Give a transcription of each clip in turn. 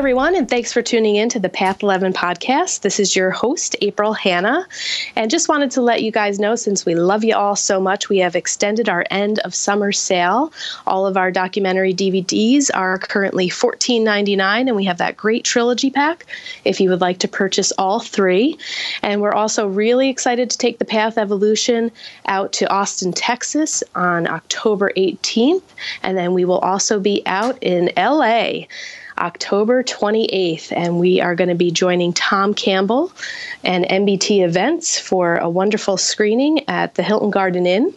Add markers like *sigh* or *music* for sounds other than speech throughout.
everyone, and thanks for tuning in to the Path 11 podcast. This is your host, April Hanna. And just wanted to let you guys know since we love you all so much, we have extended our end of summer sale. All of our documentary DVDs are currently $14.99, and we have that great trilogy pack if you would like to purchase all three. And we're also really excited to take the Path Evolution out to Austin, Texas on October 18th. And then we will also be out in LA October 28th, and we are going to be joining Tom Campbell and MBT Events for a wonderful screening at the Hilton Garden Inn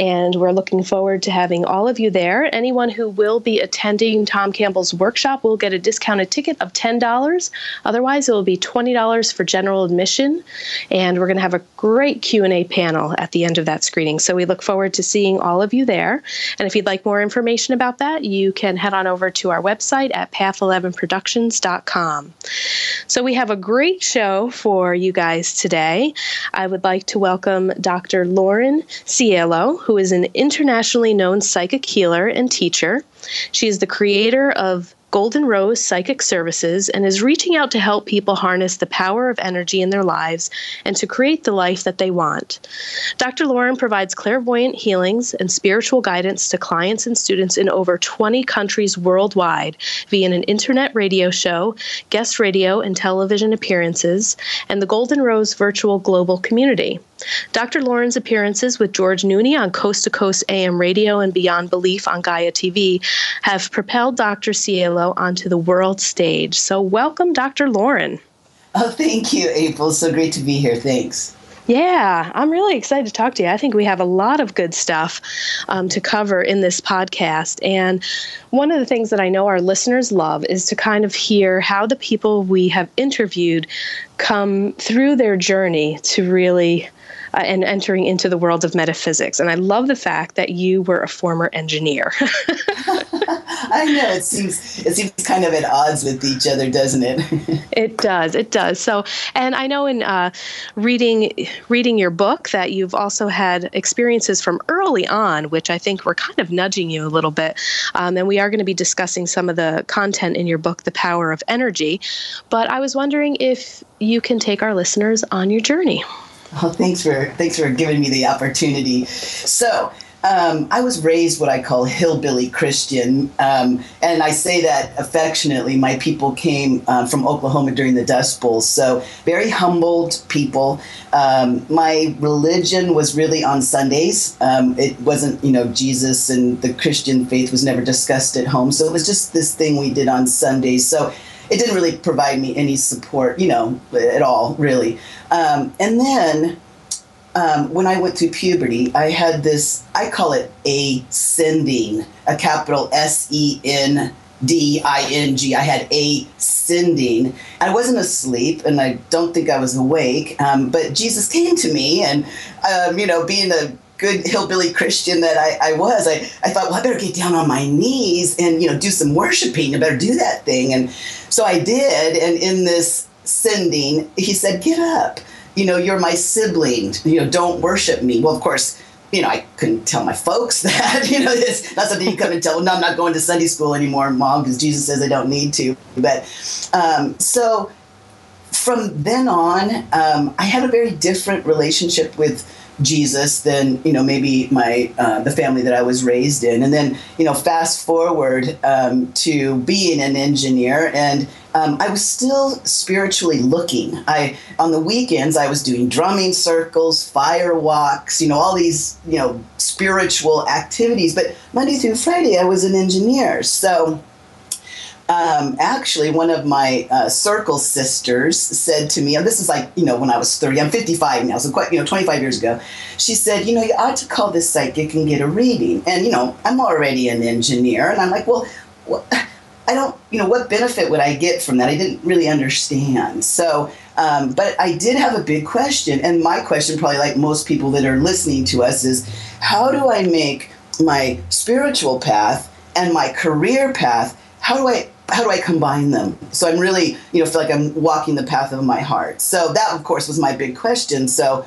and we're looking forward to having all of you there. Anyone who will be attending Tom Campbell's workshop will get a discounted ticket of $10. Otherwise, it will be $20 for general admission, and we're going to have a great Q&A panel at the end of that screening. So we look forward to seeing all of you there. And if you'd like more information about that, you can head on over to our website at path11productions.com. So we have a great show for you guys today. I would like to welcome Dr. Lauren Cielo, who is an internationally known psychic healer and teacher. She is the creator of Golden Rose Psychic Services and is reaching out to help people harness the power of energy in their lives and to create the life that they want. Dr. Lauren provides clairvoyant healings and spiritual guidance to clients and students in over 20 countries worldwide via an internet radio show, guest radio and television appearances, and the Golden Rose virtual global community. Dr. Lauren's appearances with George Noory on Coast to Coast AM radio and Beyond Belief on Gaia TV have propelled Dr. Cielo onto the world stage. So, welcome, Dr. Lauren. Oh, thank you, April. So great to be here. Thanks. Yeah, I'm really excited to talk to you. I think we have a lot of good stuff um, to cover in this podcast. And one of the things that I know our listeners love is to kind of hear how the people we have interviewed come through their journey to really uh, and entering into the world of metaphysics. And I love the fact that you were a former engineer. *laughs* I know it seems it seems kind of at odds with each other, doesn't it? *laughs* it does. It does. So, and I know in uh, reading reading your book that you've also had experiences from early on, which I think were kind of nudging you a little bit. Um, and we are going to be discussing some of the content in your book, The Power of Energy. But I was wondering if you can take our listeners on your journey. Oh, thanks for thanks for giving me the opportunity. So. Um, I was raised what I call hillbilly Christian, um, and I say that affectionately. My people came uh, from Oklahoma during the Dust Bowl, so very humbled people. Um, my religion was really on Sundays. Um, it wasn't, you know, Jesus and the Christian faith was never discussed at home, so it was just this thing we did on Sundays. So it didn't really provide me any support, you know, at all, really. Um, and then um, when I went through puberty, I had this, I call it a sending, a capital S E N D I N G. I had a sending. I wasn't asleep and I don't think I was awake, um, but Jesus came to me and, um, you know, being a good hillbilly Christian that I, I was, I, I thought, well, I better get down on my knees and, you know, do some worshiping. I better do that thing. And so I did. And in this sending, he said, get up. You know, you're my sibling. You know, don't worship me. Well, of course, you know, I couldn't tell my folks *laughs* that. you know, it's not something you come and tell. No, I'm not going to Sunday school anymore, mom, because Jesus says I don't need to. But um, so from then on, um, I had a very different relationship with Jesus than you know maybe my uh, the family that I was raised in, and then you know fast forward um, to being an engineer, and um, I was still spiritually looking. I on the weekends I was doing drumming circles, fire walks, you know all these you know spiritual activities, but Monday through Friday I was an engineer, so um, actually, one of my uh, circle sisters said to me, and this is like, you know, when I was 30, I'm 55 now, so quite, you know, 25 years ago. She said, you know, you ought to call this psychic and get a reading. And, you know, I'm already an engineer. And I'm like, well, well I don't, you know, what benefit would I get from that? I didn't really understand. So, um, but I did have a big question. And my question, probably like most people that are listening to us, is how do I make my spiritual path and my career path? How do I how do I combine them? So I'm really, you know, feel like I'm walking the path of my heart. So that, of course, was my big question. So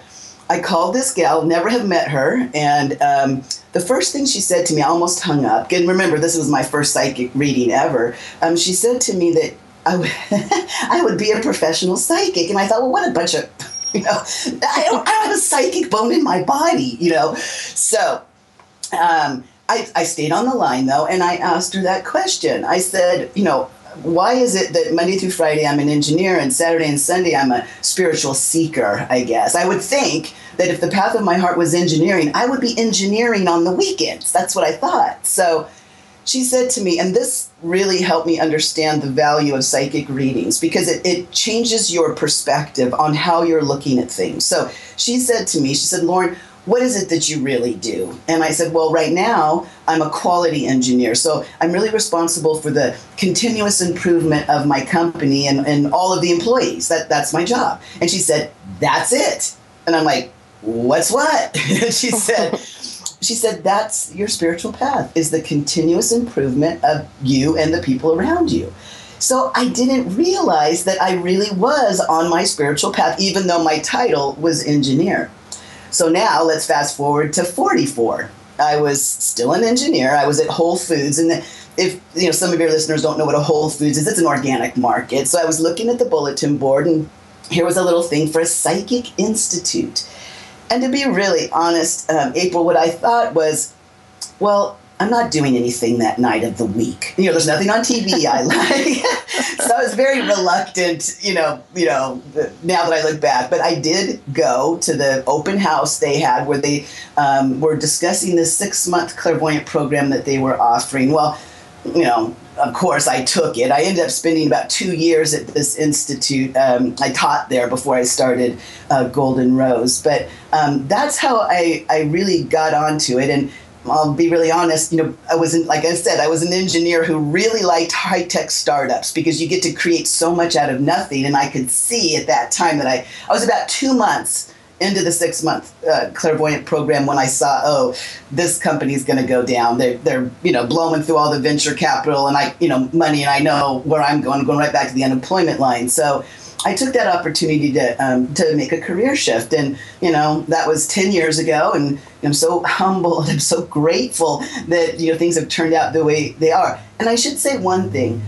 I called this gal, never have met her, and um, the first thing she said to me, I almost hung up. And remember, this was my first psychic reading ever. Um, she said to me that I would, *laughs* I would be a professional psychic. And I thought, well, what a bunch of, *laughs* you know, I don't, I don't have a psychic bone in my body, you know. So um, I, I stayed on the line though, and I asked her that question. I said, you know, why is it that Monday through Friday I'm an engineer and Saturday and Sunday I'm a spiritual seeker, I guess? I would think that if the path of my heart was engineering, I would be engineering on the weekends. That's what I thought. So she said to me, and this really helped me understand the value of psychic readings because it, it changes your perspective on how you're looking at things. So she said to me, she said, Lauren, what is it that you really do? And I said, well, right now I'm a quality engineer. So I'm really responsible for the continuous improvement of my company and, and all of the employees. That, that's my job. And she said, that's it. And I'm like, what's what? *laughs* she said, *laughs* she said, that's your spiritual path is the continuous improvement of you and the people around you. So I didn't realize that I really was on my spiritual path, even though my title was engineer. So now let's fast forward to 44. I was still an engineer. I was at Whole Foods, and if you know some of your listeners don't know what a Whole Foods is, it's an organic market. So I was looking at the bulletin board, and here was a little thing for a psychic institute. And to be really honest, um, April, what I thought was, well, I'm not doing anything that night of the week. You know, there's nothing on TV I *laughs* like. *laughs* so I was very reluctant, you know, you know, now that I look back. But I did go to the open house they had where they um, were discussing the six month clairvoyant program that they were offering. Well, you know, of course, I took it. I ended up spending about two years at this institute. Um, I taught there before I started uh, Golden Rose. But um, that's how I, I really got onto it. And I'll be really honest, you know, I wasn't, like I said, I was an engineer who really liked high tech startups because you get to create so much out of nothing. And I could see at that time that I, I was about two months into the six month uh, clairvoyant program when I saw, oh, this company's going to go down. They're, they're, you know, blowing through all the venture capital and I, you know, money and I know where I'm going, I'm going right back to the unemployment line. So, I took that opportunity to um, to make a career shift, and you know that was ten years ago, and I'm so humbled. *laughs* I'm so grateful that you know things have turned out the way they are. And I should say one thing: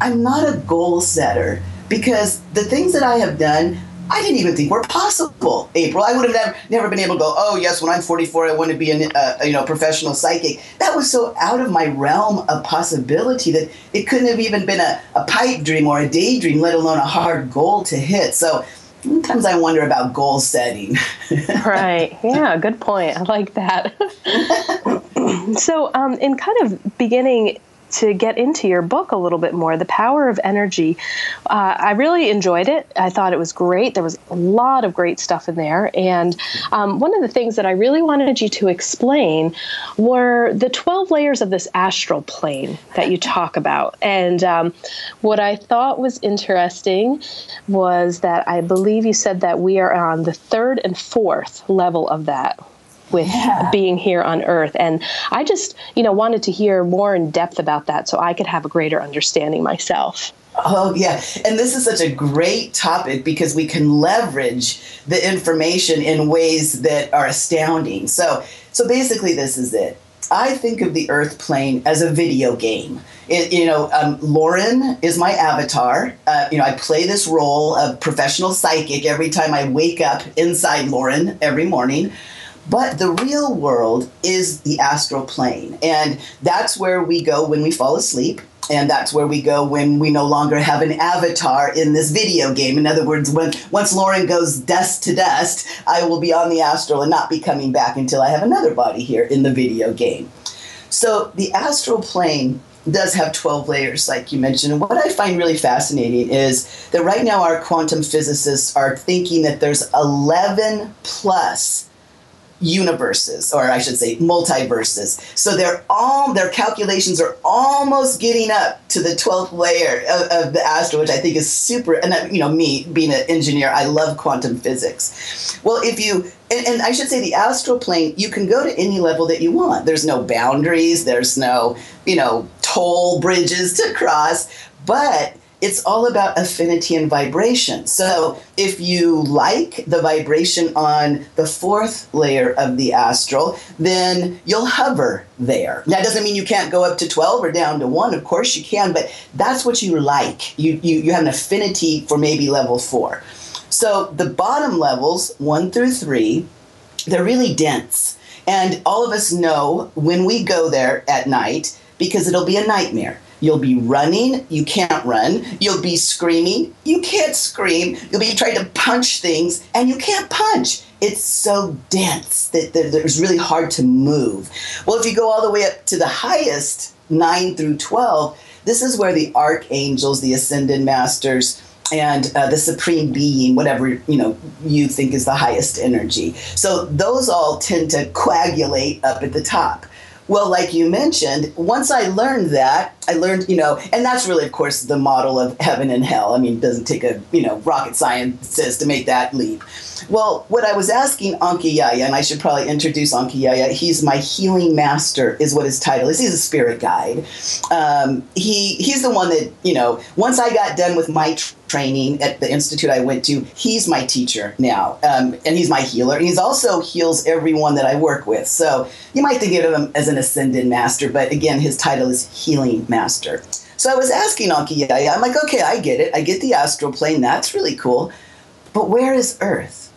I'm not a goal setter because the things that I have done, I didn't even think were possible. April, I would have never, never been able to go. Oh yes, when I'm 44, I want to be a uh, you know professional psychic. That was so out of my realm of possibility that it couldn't have even been a, a pipe dream or a daydream, let alone a hard goal to hit. So sometimes I wonder about goal setting. *laughs* right. Yeah. Good point. I like that. *laughs* so, um, in kind of beginning to get into your book a little bit more, The Power of Energy. Uh, I really enjoyed it. I thought it was great. There was a lot of great stuff in there. And um, one of the things that I really wanted you to explain were the 12 layers of this astral plane that you talk about. And um, what I thought was interesting was that I believe you said that we are on the third and fourth level of that with yeah. being here on earth and i just you know wanted to hear more in depth about that so i could have a greater understanding myself Oh, yeah. And this is such a great topic because we can leverage the information in ways that are astounding. So, so basically, this is it. I think of the Earth plane as a video game. It, you know, um, Lauren is my avatar. Uh, you know, I play this role of professional psychic every time I wake up inside Lauren every morning. But the real world is the astral plane. And that's where we go when we fall asleep. And that's where we go when we no longer have an avatar in this video game. In other words, when once Lauren goes dust to dust, I will be on the astral and not be coming back until I have another body here in the video game. So the astral plane does have 12 layers, like you mentioned. And what I find really fascinating is that right now our quantum physicists are thinking that there's 11 plus universes, or I should say multiverses. So they're all their calculations are almost getting up to the 12th layer of, of the astral, which I think is super. And that, you know, me being an engineer, I love quantum physics. Well, if you and, and, I should say the astral plane, you can go to any level that you want. There's no boundaries. There's no you know toll bridges to cross, but it's all about affinity and vibration. So if you like the vibration on the fourth layer of the astral, then you'll hover there. That doesn't mean you can't go up to 12 or down to 1. Of course you can, but that's what you like. You, you, you have an affinity for maybe level 4. So the bottom levels, 1 through 3, they're really dense. And all of us know when we go there at night because it'll be a nightmare You'll be running, you can't run. You'll be screaming, you can't scream. You'll be trying to punch things, and you can't punch. It's so dense that, it's really hard to move. Well, if you go all the way up to the highest, 9 through 12, this is where the archangels, the ascended masters, and uh, the supreme being whatever you know you think is the highest energy so those all tend to coagulate up at the top well, like you mentioned, once I learned that, I learned, you know, and that's really, of course, the model of heaven and hell. I mean, it doesn't take a, you know, rocket scientist to make that leap. Well, what I was asking Anki Yaya, and I should probably introduce Anki Yaya, he's my healing master, is what his title is. He's a spirit guide. Um, he He's the one that, you know, once I got done with my training at the institute I went to, he's my teacher now, um, and he's my healer. He's also heals everyone that I work with. So you might think of him as an ascended master, but again, his title is healing master. So I was asking Anki I'm like, okay, I get it. I get the astral plane. That's really cool. But where is Earth?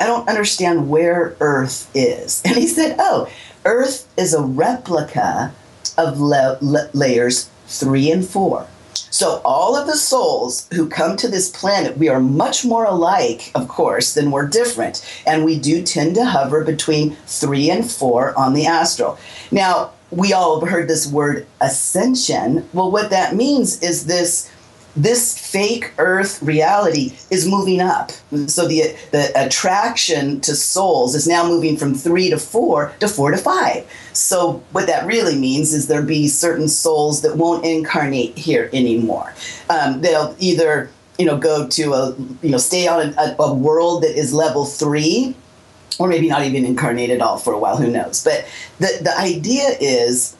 I don't understand where Earth is. *laughs* And he said, Oh, Earth is a replica of la- la- layers three and four. So, all of the souls who come to this planet, we are much more alike, of course, than we're different. And we do tend to hover between three and four on the astral. Now, we all have heard this word ascension. Well, what that means is this this fake earth reality is moving up. So the the attraction to souls is now moving from three to four to four to five. So what that really means is there'll be certain souls that won't incarnate here anymore. Um, they'll either you know go to a you know stay on a, a world that is level three or maybe not even incarnate at all for a while who knows but the the idea is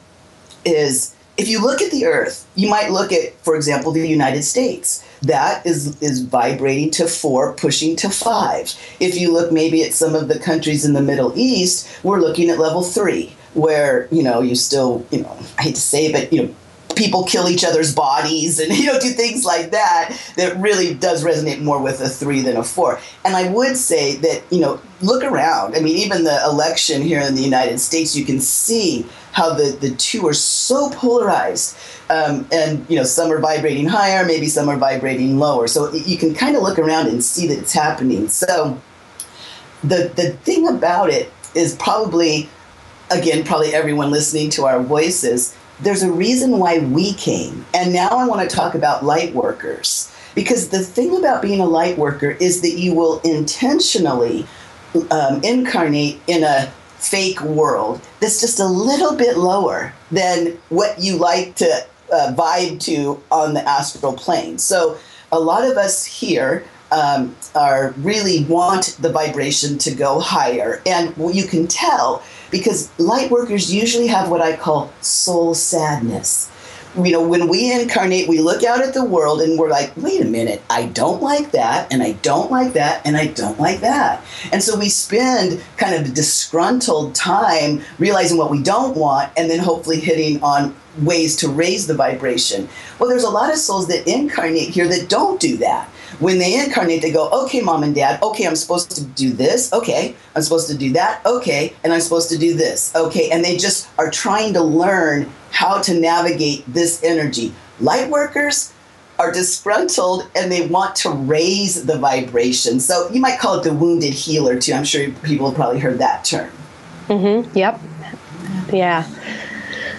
is if you look at the earth, you might look at, for example, the United States. That is is vibrating to four, pushing to five. If you look maybe at some of the countries in the Middle East, we're looking at level three, where you know you still, you know, I hate to say, it, but you know, people kill each other's bodies and *laughs* you know do things like that that really does resonate more with a three than a four. And i would say that you know look around. I mean even the election here in the united states you can see how the, the two are so polarized. Um, and you know some are vibrating higher maybe some are vibrating lower. So you can kind of look around and see that it's happening. So the the thing about it is probably again probably everyone listening to our voices there's a reason why we came. And now I want to talk about light workers. Because the thing about being a light worker is that you will intentionally um, incarnate in a fake world that's just a little bit lower than what you like to uh, vibe to on the astral plane. So a lot of us here um, are really want the vibration to go higher, and you can tell because light workers usually have what I call soul sadness. You know, when we incarnate, we look out at the world and we're like, wait a minute, I don't like that, and I don't like that, and I don't like that. And so we spend kind of disgruntled time realizing what we don't want and then hopefully hitting on ways to raise the vibration. Well, there's a lot of souls that incarnate here that don't do that when they incarnate, they go, okay, mom and dad, okay, I'm supposed to do this, okay, I'm supposed to do that, okay, and I'm supposed to do this, okay, and they just are trying to learn how to navigate this energy. Light workers are disgruntled and they want to raise the vibration. So you might call it the wounded healer too. I'm sure people have probably heard that term. Mm-hmm. Yep. Yeah.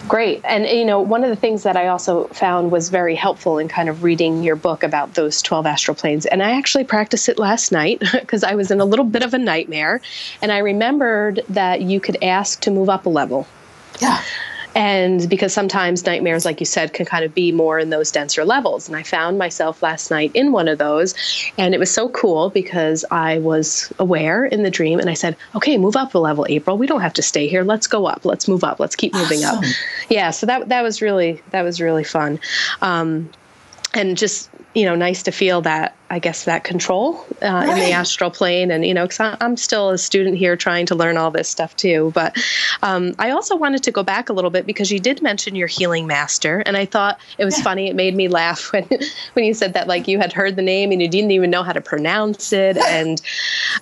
Great. And, you know, one of the things that I also found was very helpful in kind of reading your book about those 12 astral planes. And I actually practiced it last night *laughs* because I was in a little bit of a nightmare. And I remembered that you could ask to move up a level. Yeah and because sometimes nightmares like you said can kind of be more in those denser levels. And i found myself last night in one of those. And it was so cool because i was aware in the dream and i said okay move up a level april. We don't have to stay here. Let's go up. Let's move up. Let's keep moving awesome. up yeah so that that was really that was really fun. Um, and just you know nice to feel that i guess that control uh, right. in the astral plane. And you know because i'm still a student here trying to learn all this stuff too. But um, i also wanted to go back a little bit because you did mention your healing master. And i thought it was yeah. funny. It made me laugh *laughs* when when you said that like you had heard the name and you didn't even know how to pronounce it. *laughs* And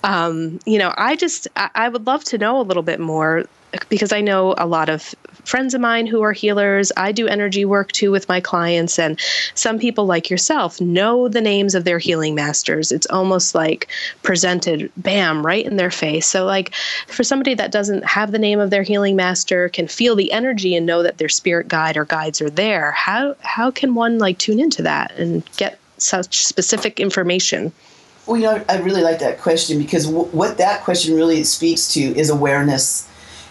um, you know i just I, I would love to know a little bit more because I know a lot of friends of mine who are healers. I do energy work too with my clients, and some people like yourself know the names of their healing masters. It's almost like presented, bam, right in their face. So, like for somebody that doesn't have the name of their healing master, can feel the energy and know that their spirit guide or guides are there. How how can one like tune into that and get such specific information? Well, you know, I really like that question because w- what that question really speaks to is awareness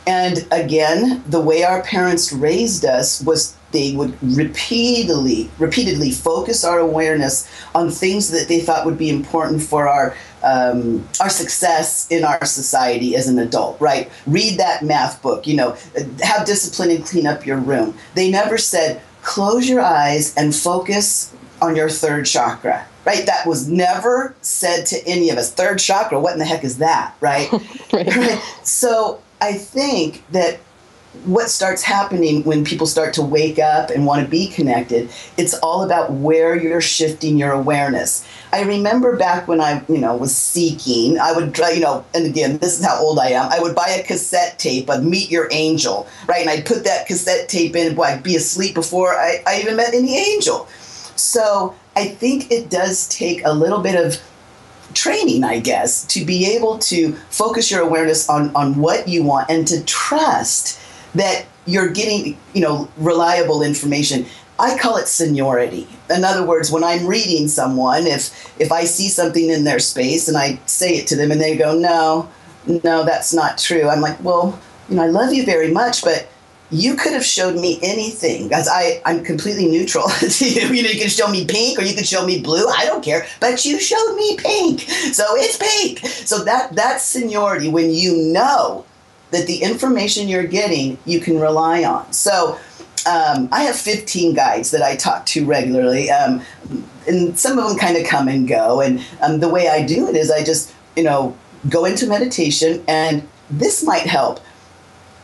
and again, the way our parents raised us was they would repeatedly, repeatedly focus our awareness on things that they thought would be important for our um, our success in our society as an adult. Right? Read that math book. You know, have discipline and clean up your room. They never said close your eyes and focus on your third chakra. Right? That was never said to any of us. Third chakra. What in the heck is that? Right? *laughs* right. right? *laughs* So I think that what starts happening when people start to wake up and want to be connected it's all about where you're shifting your awareness. I remember back when i you know was seeking i would you know and again this is how old i am i would buy a cassette tape of meet your angel right? And i'd put that cassette tape in boy i'd be asleep before i, I even met any angel. So i think it does take a little bit of training, I guess, to be able to focus your awareness on, on what you want and to trust that you're getting, you know, reliable information. I call it seniority. In other words, when I'm reading someone, if if I see something in their space and I say it to them and they go, "No, no, that's not true." I'm like, "Well, you know, I love you very much, but you could have showed me anything because I, I'm completely neutral *laughs* you. Know, you can show me pink or you can show me blue. I don't care. But you showed me pink. So it's pink. So that that's seniority when you know that the information you're getting you can rely on. So um, I have 15 guides that I talk to regularly. Um, and some of them kind of come and go. And um, the way I do it is I just, you know, go into meditation and this might help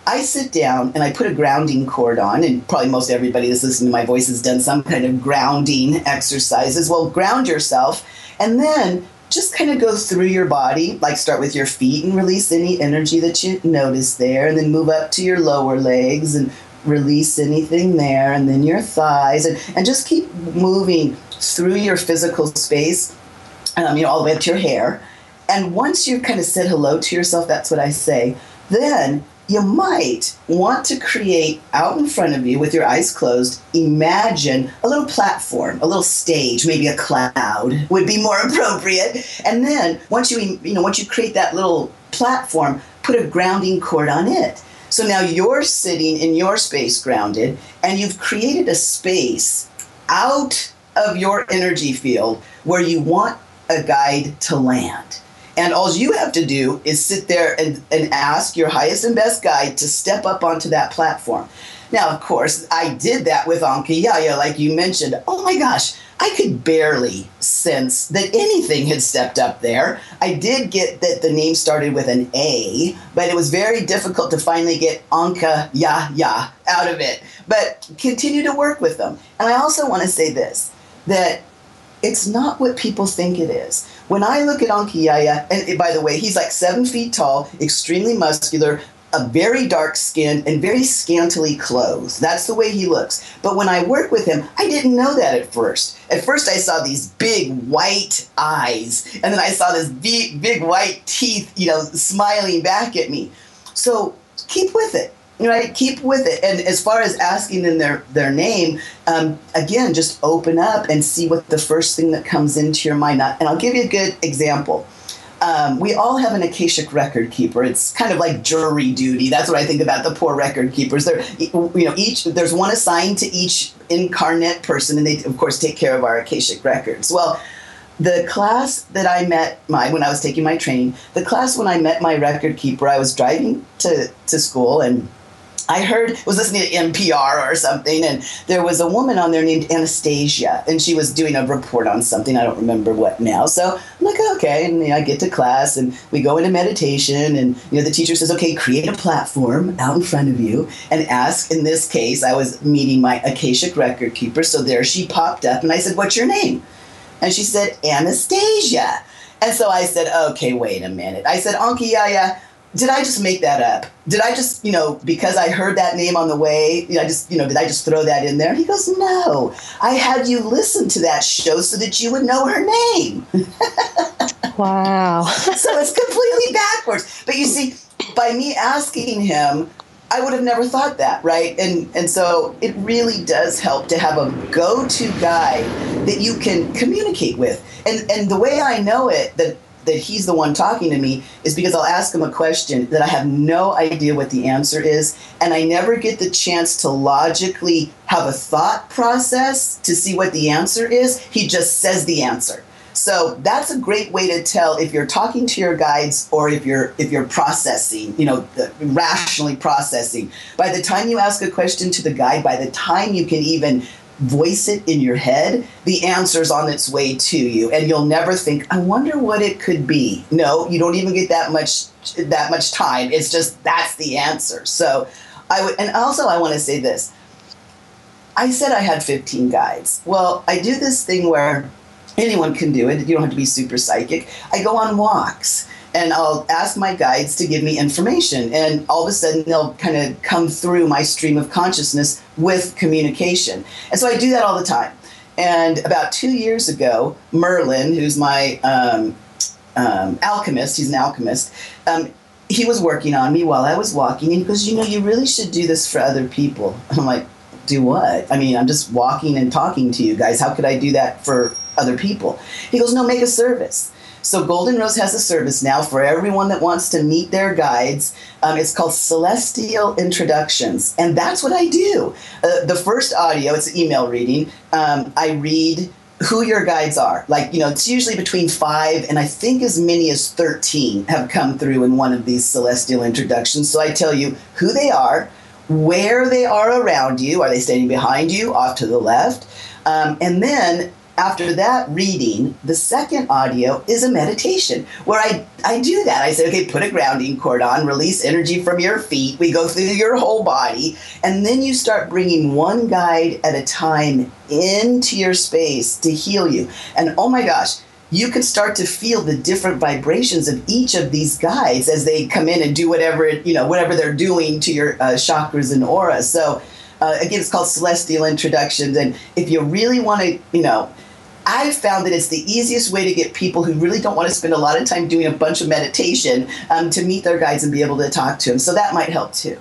I sit down and I put a grounding cord on, and probably most everybody that's listening to my voice has done some kind of grounding exercises. Well, ground yourself and then just kind of go through your body, like start with your feet and release any energy that you notice there, and then move up to your lower legs and release anything there, and then your thighs, and, and just keep moving through your physical space, um, you know, all the way up to your hair. And once you've kind of said hello to yourself, that's what I say, then you might want to create out in front of you with your eyes closed, imagine a little platform, a little stage, maybe a cloud would be more *laughs* appropriate. And then once you you know once you create that little platform, put a grounding cord on it. So now you're sitting in your space grounded and you've created a space out of your energy field where you want a guide to land. And all you have to do is sit there and, and ask your highest and best guide to step up onto that platform. Now, of course, I did that with Ankayaya, like you mentioned. Oh my gosh, I could barely sense that anything had stepped up there. I did get that the name started with an A, but it was very difficult to finally get Anka Ya Ya out of it. But continue to work with them. And I also want to say this that it's not what people think it is. When I look at Ankiyaya, and by the way, he's like seven feet tall, extremely muscular, a very dark skin, and very scantily clothed. That's the way he looks. But when I work with him, I didn't know that at first. At first, I saw these big white eyes, and then I saw this big, big white teeth, you know, smiling back at me. So keep with it right? Keep with it. And as far as asking them their their name um, again just open up and see what the first thing that comes into your mind. And i'll give you a good example. Um, we all have an akashic record keeper. It's kind of like jury duty. That's what i think about the poor record keepers. They're you know each there's one assigned to each incarnate person and they of course take care of our akashic records. Well the class that I met my when I was taking my training, the class when I met my record keeper, I was driving to, to school and I heard was listening to NPR or something, and there was a woman on there named Anastasia, and she was doing a report on something. I don't remember what now. So I'm like, okay, and you know, I get to class, and we go into meditation, and you know, the teacher says, okay, create a platform out in front of you, and ask. In this case, I was meeting my Akashic record keeper, so there she popped up, and I said, what's your name? And she said, Anastasia. And so I said, okay, wait a minute. I said, Anki Yaya did I just make that up? Did I just, you know, because I heard that name on the way, you know, I just, you know, did I just throw that in there? He goes, no, I had you listen to that show so that you would know her name. *laughs* wow. so it's completely backwards. But you see, by me asking him, I would have never thought that, right? And and so it really does help to have a go-to guy that you can communicate with. And and the way I know it that that he's the one talking to me is because I'll ask him a question that I have no idea what the answer is, and I never get the chance to logically have a thought process to see what the answer is. He just says the answer. So that's a great way to tell if you're talking to your guides or if you're if you're processing, you know, rationally processing. By the time you ask a question to the guide, by the time you can even voice it in your head, the answer's on its way to you, and you'll never think, "I wonder what it could be." No, you don't even get that much that much time. It's just that's the answer. So, I would, and also I want to say this. I said I had 15 guides. Well, I do this thing where anyone can do it. You don't have to be super psychic. I go on walks and I'll ask my guides to give me information. And all of a sudden, they'll kind of come through my stream of consciousness with communication. And so I do that all the time. And about two years ago, Merlin, who's my um, um, alchemist, he's an alchemist, um, he was working on me while I was walking. And he goes, You know, you really should do this for other people. I'm like, Do what? I mean, I'm just walking and talking to you guys. How could I do that for other people? He goes, No, make a service. So Golden Rose has a service now for everyone that wants to meet their guides. Um, it's called Celestial Introductions, and that's what I do. Uh, the first audio, it's an email reading. Um, I read who your guides are. Like, you know, it's usually between five and I think as many as 13 have come through in one of these celestial introductions. So I tell you who they are, where they are around you. Are they standing behind you, off to the left? Um, and then after that reading, the second audio is a meditation where I, I do that. I say, okay, put a grounding cord on, release energy from your feet. We go through your whole body. And then you start bringing one guide at a time into your space to heal you. And oh my gosh, you can start to feel the different vibrations of each of these guides as they come in and do whatever, you know, whatever they're doing to your uh, chakras and aura. So, uh, again, it's called Celestial Introductions. And if you really want to, you know, I've found that it's the easiest way to get people who really don't want to spend a lot of time doing a bunch of meditation um, to meet their guides and be able to talk to them. So that might help too.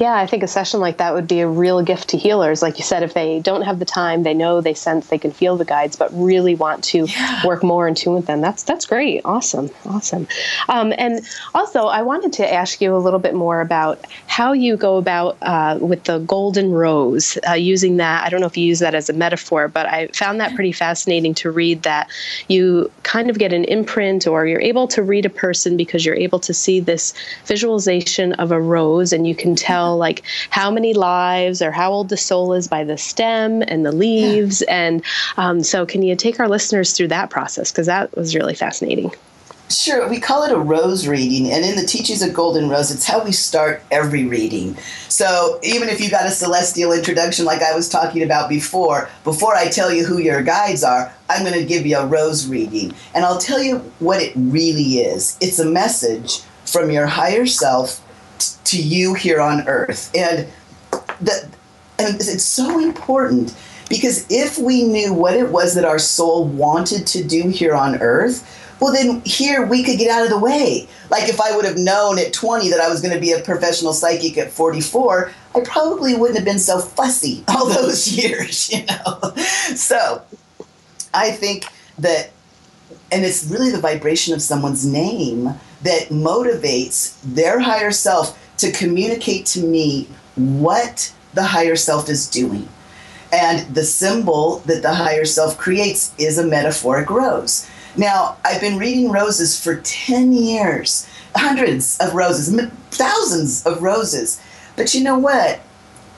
Yeah, I think a session like that would be a real gift to healers. Like you said, if they don't have the time, they know, they sense, they can feel the guides, but really want to yeah. work more in tune with them. That's that's great. Awesome, awesome. Um, and also, I wanted to ask you a little bit more about how you go about uh, with the golden rose, uh, using that. I don't know if you use that as a metaphor, but I found that pretty fascinating to read. That you kind of get an imprint, or you're able to read a person because you're able to see this visualization of a rose, and you can tell like how many lives or how old the soul is by the stem and the leaves. Yeah. And um, so, can you take our listeners through that process? Because that was really fascinating. Sure, we call it a rose reading, and in the Teachings of Golden Rose, it's how we start every reading. So even if you got a celestial introduction like I was talking about before, before I tell you who your guides are, I'm going to give you a rose reading, and I'll tell you what it really is. It's a message from your higher self to you here on earth. And that and it's so important because if we knew what it was that our soul wanted to do here on earth, well, then here we could get out of the way. Like if I would have known at 20 that I was going to be a professional psychic at 44, I probably wouldn't have been so fussy *laughs* all those years, *laughs* you know. So I think that, and it's really the vibration of someone's name that motivates their higher self to communicate to me what the higher self is doing. And the symbol that the higher self creates is a metaphoric rose. Now, I've been reading roses for 10 years, hundreds of roses, thousands of roses. But you know what?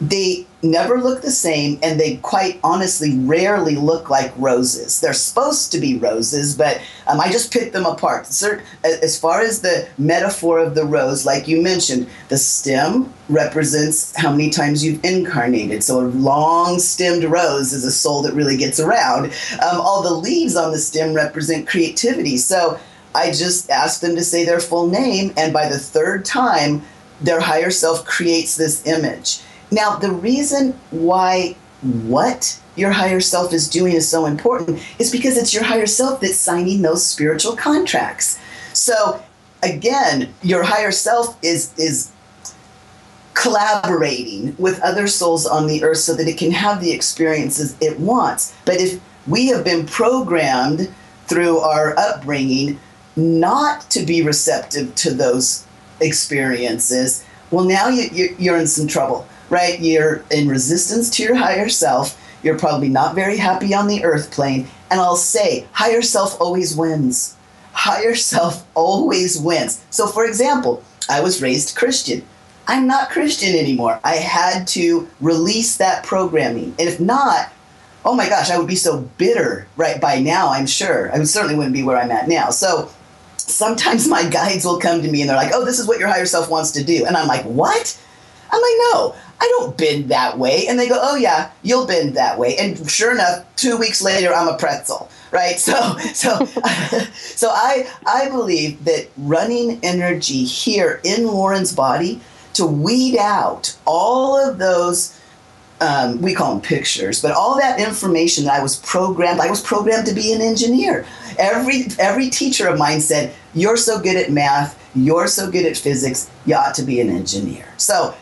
They never look the same, and they quite honestly rarely look like roses. They're supposed to be roses, but um, I just picked them apart. As far as the metaphor of the rose, like you mentioned, the stem represents how many times you've incarnated. So a long stemmed rose is a soul that really gets around. Um, all the leaves on the stem represent creativity. So I just asked them to say their full name, and by the third time, their higher self creates this image. Now, the reason why what your higher self is doing is so important is because it's your higher self that's signing those spiritual contracts. So, again, your higher self is is collaborating with other souls on the earth so that it can have the experiences it wants. But if we have been programmed through our upbringing not to be receptive to those experiences, well, now you, you're in some trouble, right? You're in resistance to your higher self. You're probably not very happy on the earth plane. And I'll say, higher self always wins. Higher self always wins. So, for example, I was raised Christian. I'm not Christian anymore. I had to release that programming. And if not, oh my gosh, I would be so bitter right by now, I'm sure. I certainly wouldn't be where I'm at now. So sometimes *laughs* my guides will come to me and they're like, oh, this is what your higher self wants to do. And I'm like, what? I'm like, no, I don't bend that way. And they go, oh, yeah, you'll bend that way. And sure enough, two weeks later, I'm a pretzel. Right, so *laughs* so *laughs* so I I believe that running energy here in Lauren's body to weed out all of those um, we call them pictures, but all that information that I was programmed, I was programmed to be an engineer. Every every teacher of mine said, "You're so good at math, you're so good at physics, you ought to be an engineer." So,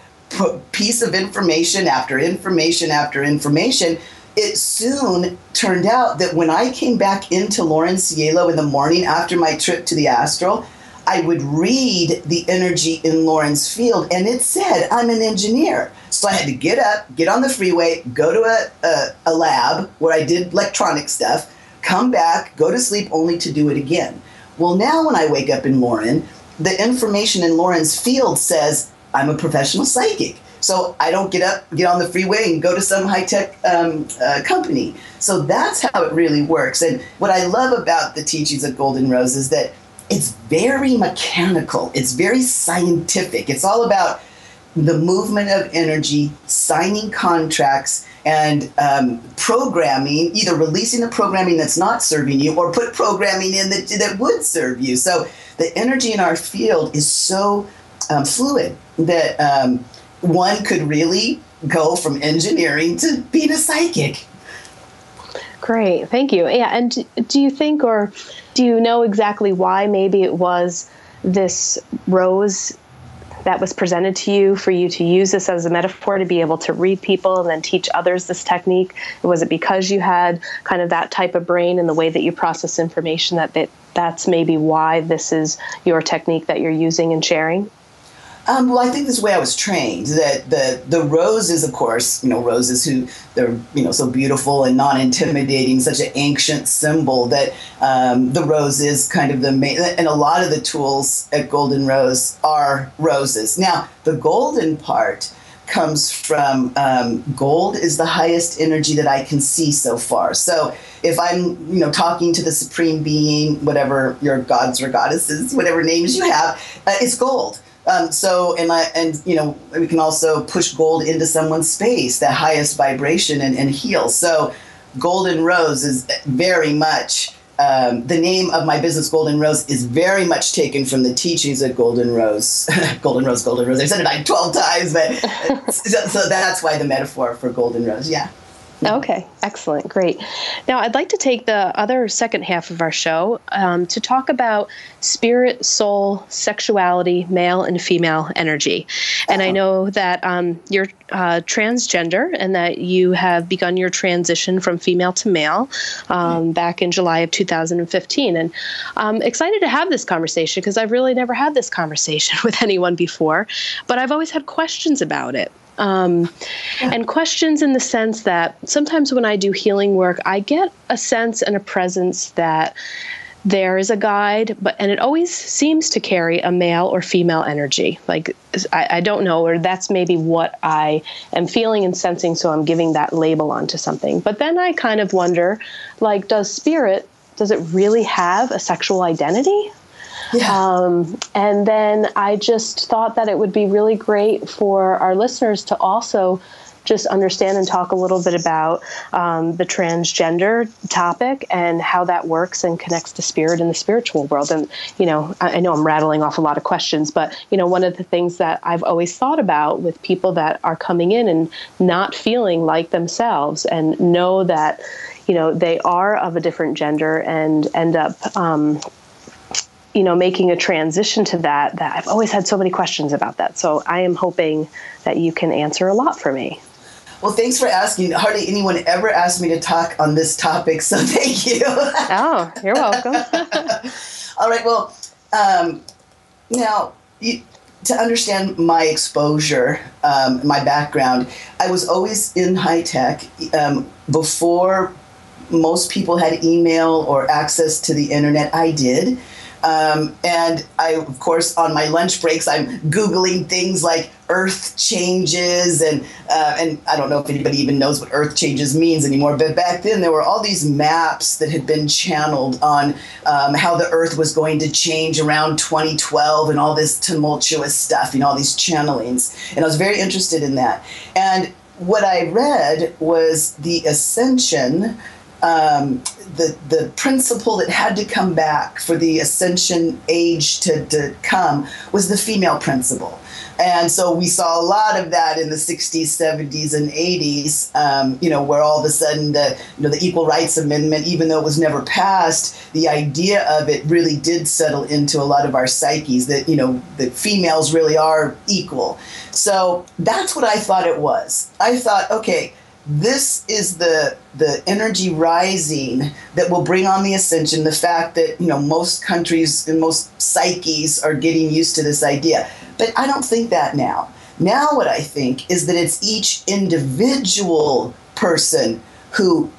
piece of information after information after information. It soon turned out that when I came back into Lauren Cielo in the morning after my trip to the astral, I would read the energy in Lauren's field, and it said, I'm an engineer. So I had to get up, get on the freeway, go to a, a, a lab where I did electronic stuff, come back, go to sleep, only to do it again. Well, now when I wake up in Lauren, the information in Lauren's field says, I'm a professional psychic. So I don't get up, get on the freeway, and go to some high tech um, uh, company. So that's how it really works. And what I love about the teachings of Golden Rose is that it's very mechanical, it's very scientific. It's all about the movement of energy, signing contracts, and um, programming, either releasing the programming that's not serving you or put programming in that, that would serve you. So the energy in our field is so um, fluid that um, one could really go from engineering to being a psychic. Great, thank you. Yeah, and do you think or do you know exactly why maybe it was this rose that was presented to you for you to use this as a metaphor to be able to read people and then teach others this technique? Was it because you had kind of that type of brain and the way that you process information that, that that's maybe why this is your technique that you're using and sharing? Um, well, I think this is the way I was trained. That the the roses, of course, you know, roses who they're you know so beautiful and non intimidating, such an ancient symbol. That um, the rose is kind of the main, and a lot of the tools at Golden Rose are roses. Now, the golden part comes from um, gold is the highest energy that I can see so far. So if I'm, you know, talking to the supreme being, whatever your gods or goddesses, whatever names you have, uh, it's gold. Um, so and I and you know we can also push gold into someone's space, that highest vibration, and, and heal. So Golden Rose is very much um, the name of my business, Golden Rose, is very much taken from the teachings of Golden Rose. *laughs* Golden Rose, Golden Rose. I've said it like 12 times, but *laughs* so, so, that's why the metaphor for Golden Rose. Yeah. Okay, excellent, great. Now, I'd like to take the other second half of our show um, to talk about spirit, soul, sexuality, male and female energy. And I uh-huh. know that um, you're uh, transgender and that you have begun your transition from female to male um, mm-hmm. back in July of 2015. And I'm excited to have this conversation because I've really never had this conversation *laughs* with anyone before, but I've always had questions about it. Um, and questions in the sense that sometimes when I do healing work, I get a sense and a presence that there is a guide, but and it always seems to carry a male or female energy. Like I, I, don't know, or that's maybe what I am feeling and sensing, so I'm giving that label onto something. But then I kind of wonder, like, does spirit, does it really have a sexual identity? Yeah. Um, and then I just thought that it would be really great for our listeners to also just understand and talk a little bit about um, the transgender topic and how that works and connects to spirit in the spiritual world. And, you know, I, I know I'm rattling off a lot of questions, but, you know, one of the things that I've always thought about with people that are coming in and not feeling like themselves and know that, you know, they are of a different gender and end up, um, you know making a transition to that that I've always had so many questions about that. So I am hoping that you can answer a lot for me. Well, thanks for asking. Hardly anyone ever asked me to talk on this topic, so *laughs* thank you. oh, you're welcome. *laughs* All right. Well, um, now you, to understand my exposure, um, my background, I was always in high tech um, before most people had email or access to the internet. I did. Um, and I, of course, on my lunch breaks, I'm Googling things like earth changes. And, uh, and I don't know if anybody even knows what earth changes means anymore. But back then, there were all these maps that had been channeled on um, how the earth was going to change around 2012 and all this tumultuous stuff, you know, all these channelings. And I was very interested in that. And what I read was the ascension um, the the principle that had to come back for the ascension age to, to come was the female principle. And so we saw a lot of that in the 60s, 70s, and 80s, um, you know, where all of a sudden the, you know, the Equal Rights Amendment, even though it was never passed, the idea of it really did settle into a lot of our psyches that, you know, that females really are equal. So that's what I thought it was. I thought, okay, this is the the energy rising that will bring on the ascension the fact that you know most countries and most psyches are getting used to this idea. But i don't think that now. Now what i think is that it's each individual person who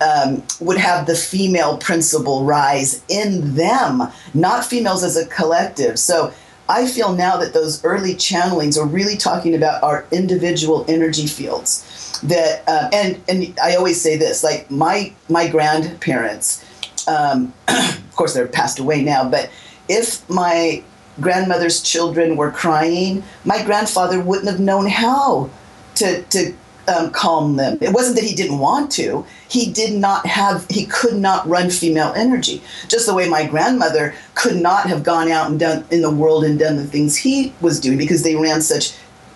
um, would have the female principle rise in them not females as a collective. So I feel now that those early channelings are really talking about our individual energy fields that uh, and and I always say this like my my grandparents um, *clears throat* of course they're passed away now but if my grandmother's children were crying my grandfather wouldn't have known how to to um, calm them. It wasn't that he didn't want to. He did not have he could not run female energy. Just the way my grandmother could not have gone out and done in the world and done the things he was doing because they ran such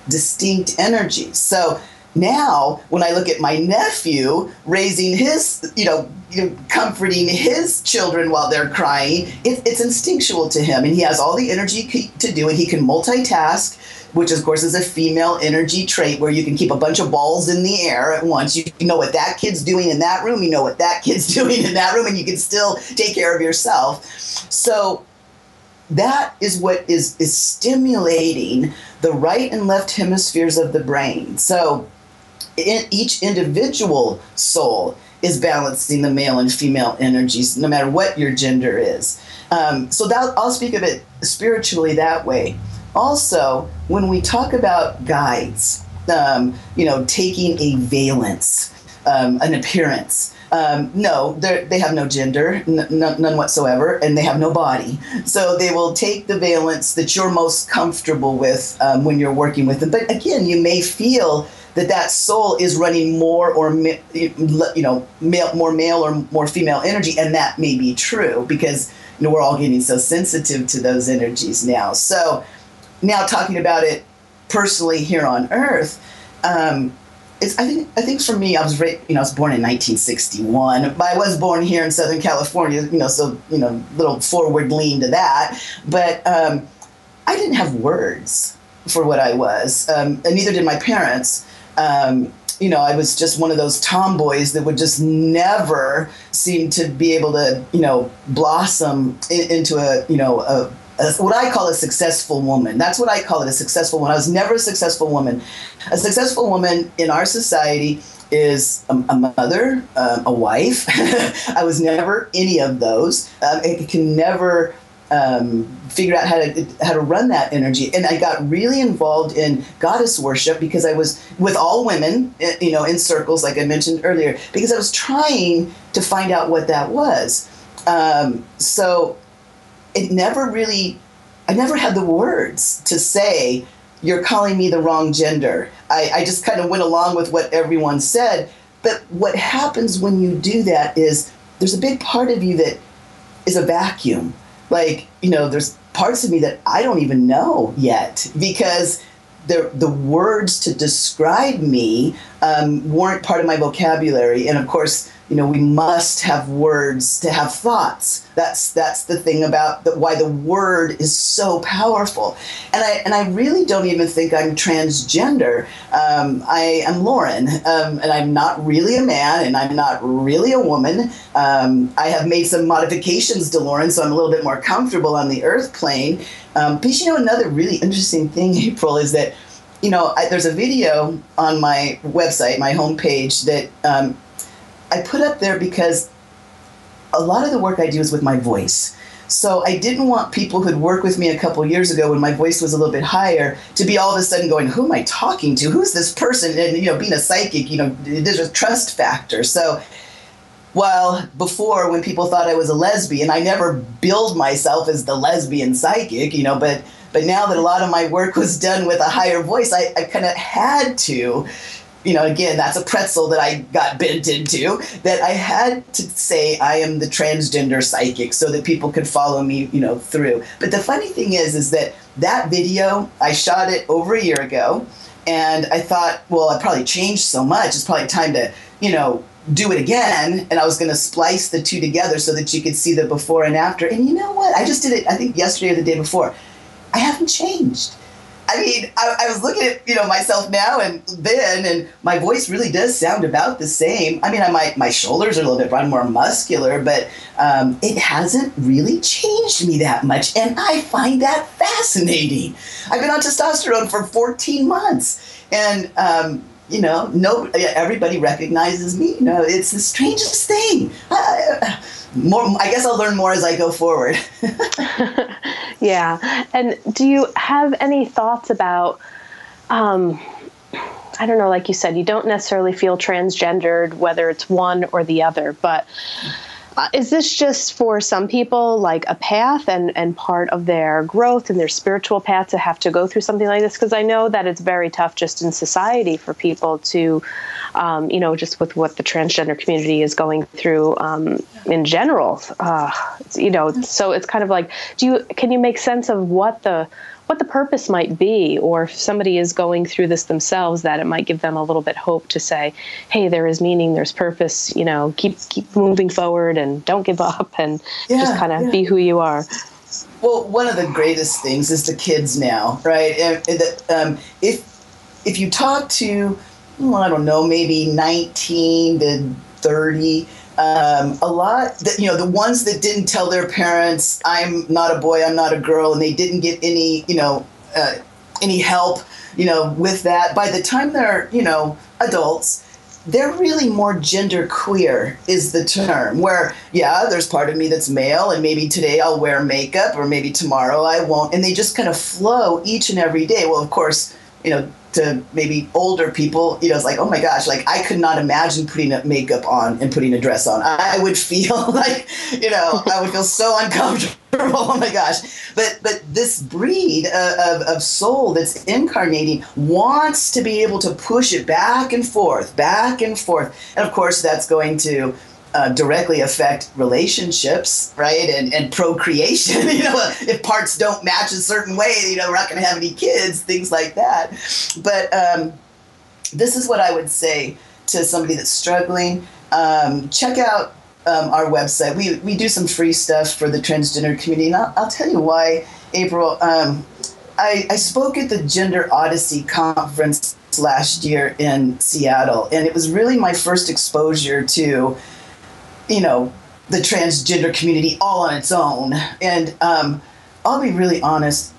distinct energies so now when i look at my nephew raising his you know, comforting his children while they're crying it, it's instinctual to him. And he has all the energy to do it. He can multitask which of course is a female energy trait where you can keep a bunch of balls in the air at once. You know what that kid's doing in that room. You know what that kid's *laughs* doing in that room and you can still take care of yourself. So that is what is is stimulating the right and left hemispheres of the brain. So in each individual soul is balancing the male and female energies, no matter what your gender is. Um, so that, I'll speak of it spiritually that way. Also, when we talk about guides, um, you know, taking a valence, um, an appearance. Um, no, they have no gender, n- none whatsoever, and they have no body. So they will take the valence that you're most comfortable with um, when you're working with them. But again, you may feel that that soul is running more or you know male, more male or more female energy, and that may be true because you know we're all getting so sensitive to those energies now. So now talking about it personally here on Earth. Um, it's, I think I think for me, I was you know I was born in 1961, but I was born here in Southern California, you know, so you know, little forward lean to that. But um, I didn't have words for what I was, um, and neither did my parents um, you know, I was just one of those tomboys that would just never seem to be able to, you know, blossom in, into a, you know, a, a, what I call a successful woman. That's what I call it, a successful woman. I was never a successful woman. A successful woman in our society is a, a mother, um, a wife. *laughs* I was never any of those. Um, it can never um, figure out how to how to run that energy. And I got really involved in goddess worship because I was with all women, eh, you know, in circles like I mentioned earlier, because I was trying to find out what that was. Um, so it never really, I never had the words to say, "You're calling me the wrong gender." I, I just kind of went along with what everyone said. But what happens when you do that is there's a big part of you that is a vacuum like you know there's parts of me that i don't even know yet because the, the words to describe me um, weren't part of my vocabulary. And of course you know we must have words to have thoughts. That's that's the thing about the, why the word is so powerful. And i and i really don't even think i'm transgender. Um, i am lauren um, and i'm not really a man and i'm not really a woman. Um, i have made some modifications to lauren so i'm a little bit more comfortable on the earth plane. Um, but you know another really interesting thing *laughs* april is that you know I, there's a video on my website my homepage that um, I put up there because a lot of the work I do is with my voice. So I didn't want people who'd worked with me a couple years ago when my voice was a little bit higher to be all of a sudden going, "Who am I talking to? Who's this person?" And you know, being a psychic, you know, there's a trust factor. So while before when people thought I was a lesbian, I never billed myself as the lesbian psychic, you know, but but now that a lot of my work was done with a higher voice, I, I kind of had to you know, again, that's a pretzel that I got bent into, that I had to say I am the transgender psychic so that people could follow me, you know, through. But the funny thing is, is that that video, I shot it over a year ago, and I thought, well, I probably changed so much, it's probably time to, you know, do it again and I was going to splice the two together so that you could see the before and after. And you know what? I just did it, I think, yesterday or the day before. I haven't changed. I mean, I, I, was looking at you know myself now and then, and my voice really does sound about the same. I mean, I might my shoulders are a little bit more muscular, but um, it hasn't really changed me that much, and I find that fascinating. I've been on testosterone for 14 months, and um, you know, no, everybody recognizes me. You know, it's the strangest thing. I, more, I guess I'll learn more as I go forward. *laughs* yeah. And do you have any thoughts about, um, I don't know, like you said, you don't necessarily feel transgendered, whether it's one or the other, but is this just for some people like a path and, and part of their growth and their spiritual path to have to go through something like this? Because I know that it's very tough just in society for people to, um, you know, just with what the transgender community is going through um, in general. Uh, you know, so it's kind of like, do you can you make sense of what the what the purpose might be, or if somebody is going through this themselves, that it might give them a little bit hope to say, "Hey, there is meaning, there's purpose. You know, keep keep moving forward and don't give up, and yeah, just kind of yeah. be who you are." Well, one of the greatest things is the kids now, right? And, and um, if if you talk to, well, I don't know, maybe nineteen to thirty um, a lot that you know the ones that didn't tell their parents i'm not a boy i'm not a girl and they didn't get any you know uh, any help you know with that by the time they're you know adults they're really more gender queer is the term where yeah there's part of me that's male and maybe today i'll wear makeup or maybe tomorrow i won't and they just kind of flow each and every day. Well of course you know to maybe older people, you know, it's like, oh my gosh, like I could not imagine putting makeup on and putting a dress on. I would feel *laughs* like, you know, I would feel so uncomfortable. *laughs* oh my gosh. But but this breed of, of soul that's incarnating wants to be able to push it back and forth, back and forth. And of course, that's going to uh, directly affect relationships, right? And, and procreation. *laughs* you know, if parts don't match a certain way, you know, we're not going to have any kids, things like that. But um, this is what I would say to somebody that's struggling. Um, check out um, our website. We, we do some free stuff for the transgender community. And I'll, I'll tell you why, April. Um, I, I spoke at the Gender Odyssey conference last year in Seattle, and it was really my first exposure to you know, the transgender community all on its own. And um, I'll be really honest,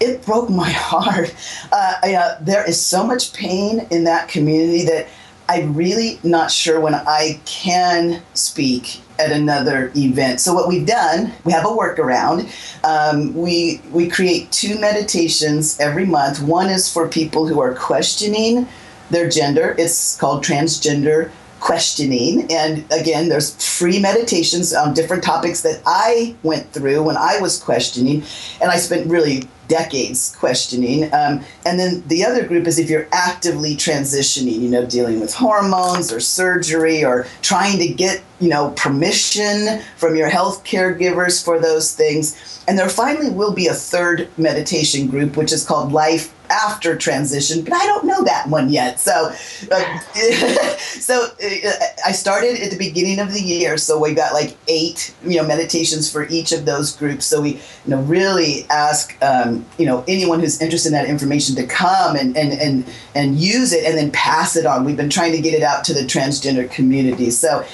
it broke my *laughs* heart. Uh, I, uh, there is so much pain in that community that I'm really not sure when I can speak at another event. So what we've done, we have a workaround. Um, we we create two meditations every month. One is for people who are questioning their gender. It's called transgender questioning. And again, there's free meditations on different topics that I went through when I was questioning. And I spent really decades questioning. Um, and then the other group is if you're actively transitioning, you know, dealing with hormones or surgery or trying to get, you know, permission from your health caregivers for those things. And there finally will be a third meditation group, which is called Life after transition, but I don't know that one yet. So, uh, *laughs* so uh, I started at the beginning of the year. So we got like eight, you know, meditations for each of those groups. So we, you know, really ask, um, you know, anyone who's interested in that information to come and and and and use it and then pass it on. We've been trying to get it out to the transgender community. So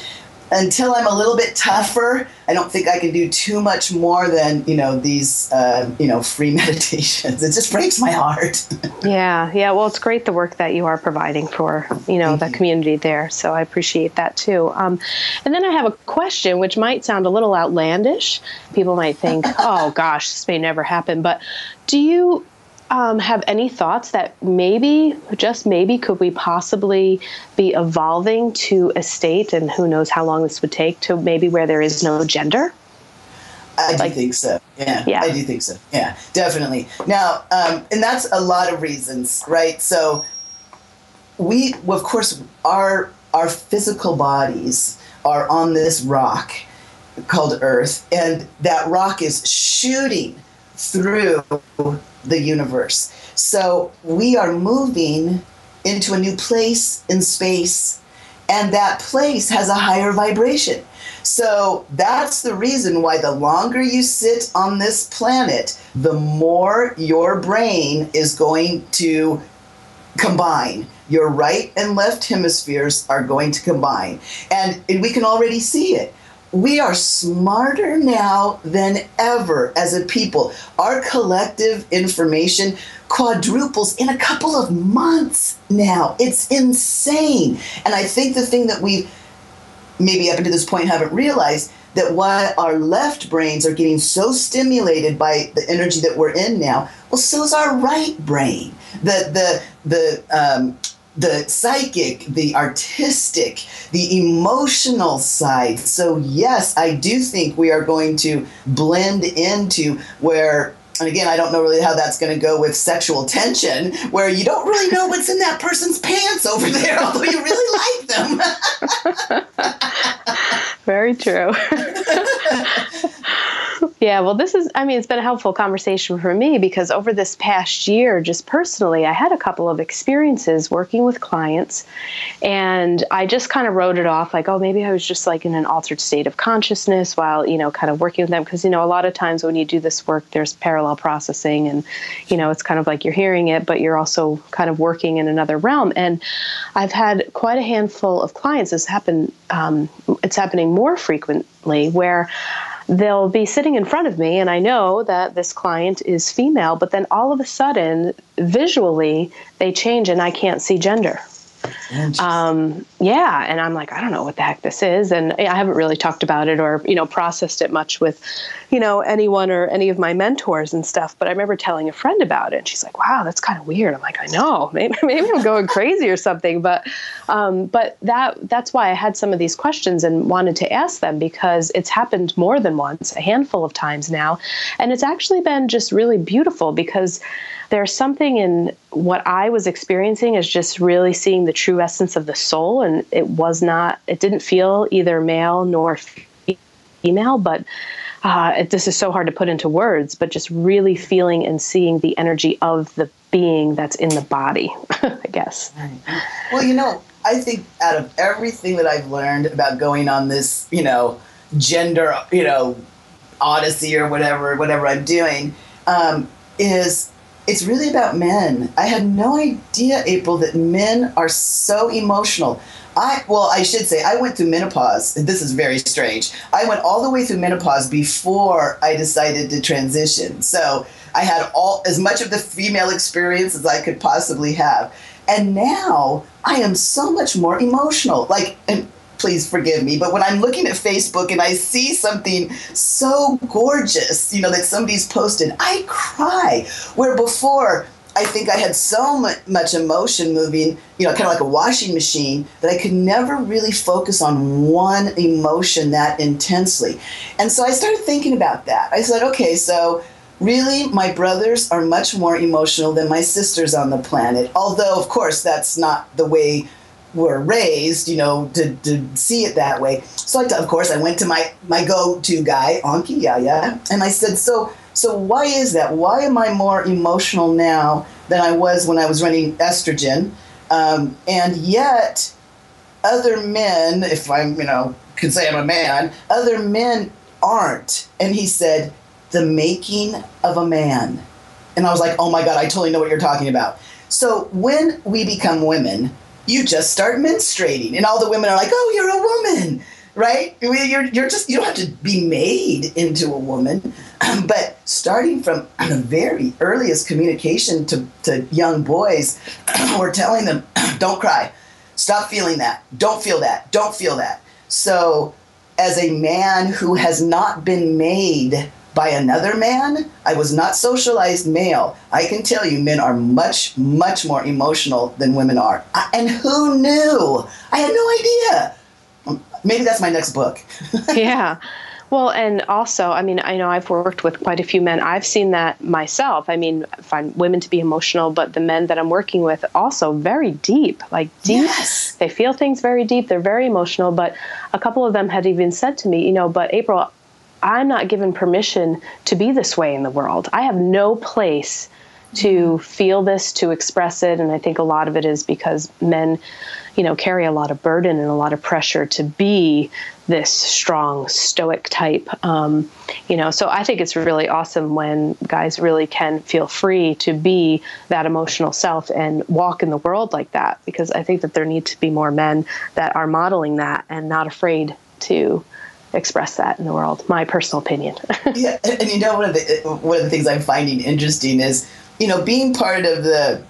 until I'm a little bit tougher, I don't think I can do too much more than you know these uh, you know free *laughs* meditations. It just breaks my heart. *laughs* yeah, yeah. Well, it's great the work that you are providing for you know the community there. So I appreciate that too. Um, and then I have a question, which might sound a little outlandish. People might think, *laughs* "Oh gosh, this may never happen," but do you um, have any thoughts that maybe, just maybe, could we possibly be evolving to a state, and who knows how long this would take, to maybe where there is no gender? I do think so. Yeah, yeah, I do think so. Yeah, definitely. Now, um, and that's a lot of reasons, right? So, we, well, of course, our our physical bodies are on this rock called Earth, and that rock is shooting through the universe. So we are moving into a new place in space, and that place has a higher vibration. So that's the reason why the longer you sit on this planet, the more your brain is going to combine. Your right and left hemispheres are going to combine. And, and we can already see it we are smarter now than ever as a people. Our collective information quadruples in a couple of months now. It's insane. And I think the thing that we maybe up until this point haven't realized that while our left brains are getting so stimulated by the energy that we're in now, well, so is our right brain. The the the um, the psychic, the artistic, the emotional side. So, yes, I do think we are going to blend into where. And again, I don't know really how that's going to go with sexual tension, where you don't really know what's in that person's pants over there, *laughs* although you really like them. *laughs* Very true. *laughs* Yeah, well, this is, I mean, it's been a helpful conversation for me because over this past year, just personally, I had a couple of experiences working with clients and I just kind of wrote it off like, oh, maybe I was just like in an altered state of consciousness while, you know, kind of working with them. Because, you know, a lot of times when you do this work, there's parallel processing and, you know, it's kind of like you're hearing it, but you're also kind of working in another realm. And I've had quite a handful of clients. This happen, um, it's happening more frequently where they'll be sitting in front of me and I know that this client is female, but then all of a sudden, visually, they change and I can't see gender. Um, yeah, and I'm like, I don't know what the heck this is, and I haven't really talked about it or you know processed it much with, you know, anyone or any of my mentors and stuff. But I remember telling a friend about it, and she's like, "Wow, that's kind of weird." I'm like, "I know, maybe *laughs* maybe I'm going crazy or something," but um, but that that's why I had some of these questions and wanted to ask them because it's happened more than once, a handful of times now, and it's actually been just really beautiful because there's something in what I was experiencing is just really seeing the true essence of the soul. And it was not, it didn't feel either male nor female, but uh, this is so hard to put into words, but just really feeling and seeing the energy of the being that's in the body, *laughs* I guess. Well, you know, I think out of everything that I've learned about going on this, you know, gender, you know, odyssey or whatever, whatever I'm doing, um, is it's really about men. I had no idea, April, that men are so emotional. I well, I should say I went through menopause. This is very strange. I went all the way through menopause before I decided to transition. So I had all as much of the female experience as I could possibly have. And now I am so much more emotional. Like and please forgive me. But when I'm looking at Facebook and I see something so gorgeous, you know, that somebody's posted, I cry. Where before, I think I had so much emotion moving, you know, kind of like a washing machine, that I could never really focus on one emotion that intensely. And so I started thinking about that. I said, okay, so really, my brothers are much more emotional than my sisters on the planet. Although, of course, that's not the way we're raised, you know, to, to see it that way. So, of course, I went to my, my go to guy, Anki Yaya, and I said, so, so why is that? Why am I more emotional now than I was when I was running estrogen? Um, and yet, other men, if I'm, you know, could say I'm a man, other men aren't. And he said, the making of a man. And I was like, oh my God, I totally know what you're talking about. So when we become women, you just start menstruating, and all the women are like, oh, you're a woman, right? You're, you're just, you don't have to be made into a woman. *clears throat* but starting from *clears throat* the very earliest communication to, to young boys, *clears throat* we're telling them, don't cry, stop feeling that, don't feel that, don't feel that. So, as a man who has not been made by another man. I was not socialized male. I can tell you, men are much, much more emotional than women are. I, and who knew? I had no idea. Um, maybe that's my next book. *laughs* yeah. Well, and also, I mean, I know I've worked with quite a few men. I've seen that myself. I mean, I find women to be emotional, but the men that I'm working with also very deep, like deep. Yes. They feel things very deep. They're very emotional. But a couple of them had even said to me, you know, but April, I'm not given permission to be this way in the world. I have no place to feel this, to express it. And I think a lot of it is because men, you know, carry a lot of burden and a lot of pressure to be this strong, stoic type. Um, you know, so I think it's really awesome when guys really can feel free to be that emotional self and walk in the world like that because I think that there need to be more men that are modeling that and not afraid to express that in the world. My personal opinion. *laughs* yeah, and, you know one of the one of the things I'm finding interesting is you know being part of the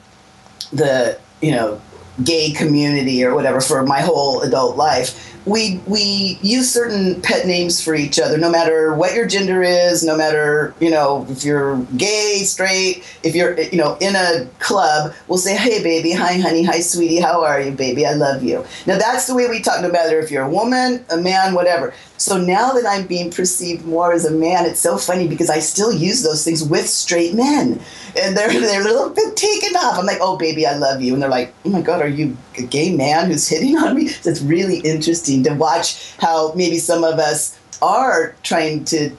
the you know gay community or whatever for my whole adult life we we use certain pet names for each other no matter what your gender is no matter you know if you're gay straight if you're you know in a club we'll say hey baby hi honey hi sweetie how are you baby? I love you. Now that's the way we talk no matter if you're a woman a man whatever. So now that i'm being perceived more as a man it's so funny because i still use those things with straight men. And they're they're a little bit taken off. I'm like oh baby i love you. And they're like oh my god are you a gay man who's hitting on me? So it's really interesting to watch how maybe some of us are trying to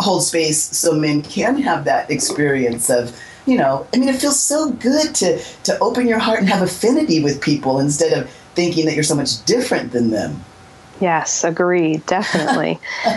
hold space so men can have that experience of you know i mean it feels so good to to open your heart and have affinity with people instead of thinking that you're so much different than them. Yes agreed definitely *laughs*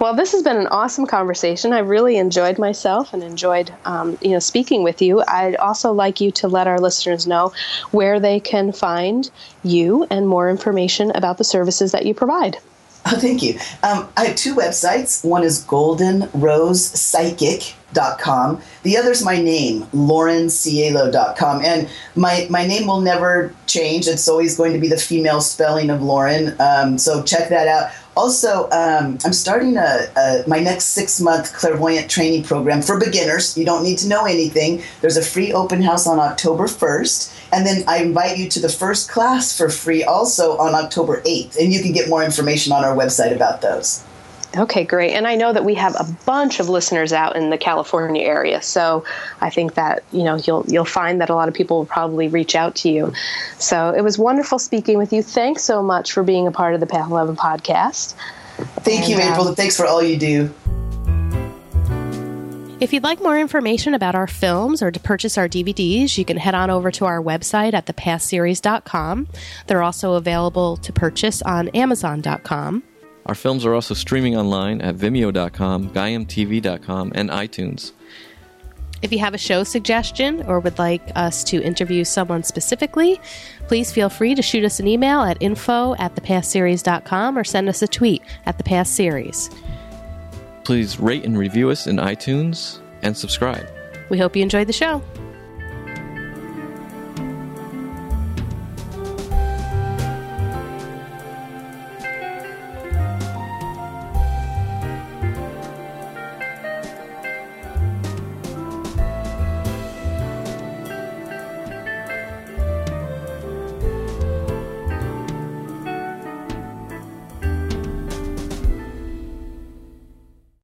well this has been an awesome conversation i really enjoyed myself and enjoyed um, you know speaking with you i'd also like you to let our listeners know where they can find you and more information about the services that you provide Oh, thank you. Um, I have two websites. One is goldenrosepsychic.com. The other is my name, laurencielo.com. And my, my name will never change. It's always going to be the female spelling of Lauren. Um, so check that out. Also, um, I'm starting a, a, my next six month clairvoyant training program for beginners. You don't need to know anything. There's a free open house on October 1st. And then I invite you to the first class for free also on October 8th. And you can get more information on our website about those. Okay, great. And I know that we have a bunch of listeners out in the California area, so I think that you know you'll you'll find that a lot of people will probably reach out to you. So it was wonderful speaking with you. Thanks so much for being a part of the Path 11 podcast. Thank and, you, April. Uh, Thanks for all you do. If you'd like more information about our films or to purchase our DVDs, you can head on over to our website at thepathseries.com. They're also available to purchase on amazon.com. Our films are also streaming online at vimeo.com, gaiamtv.com, and iTunes. If you have a show suggestion or would like us to interview someone specifically, please feel free to shoot us an email at info at thepathseries.com or send us a tweet at thepathseries. Please rate and review us in iTunes and subscribe. We hope you enjoyed the show.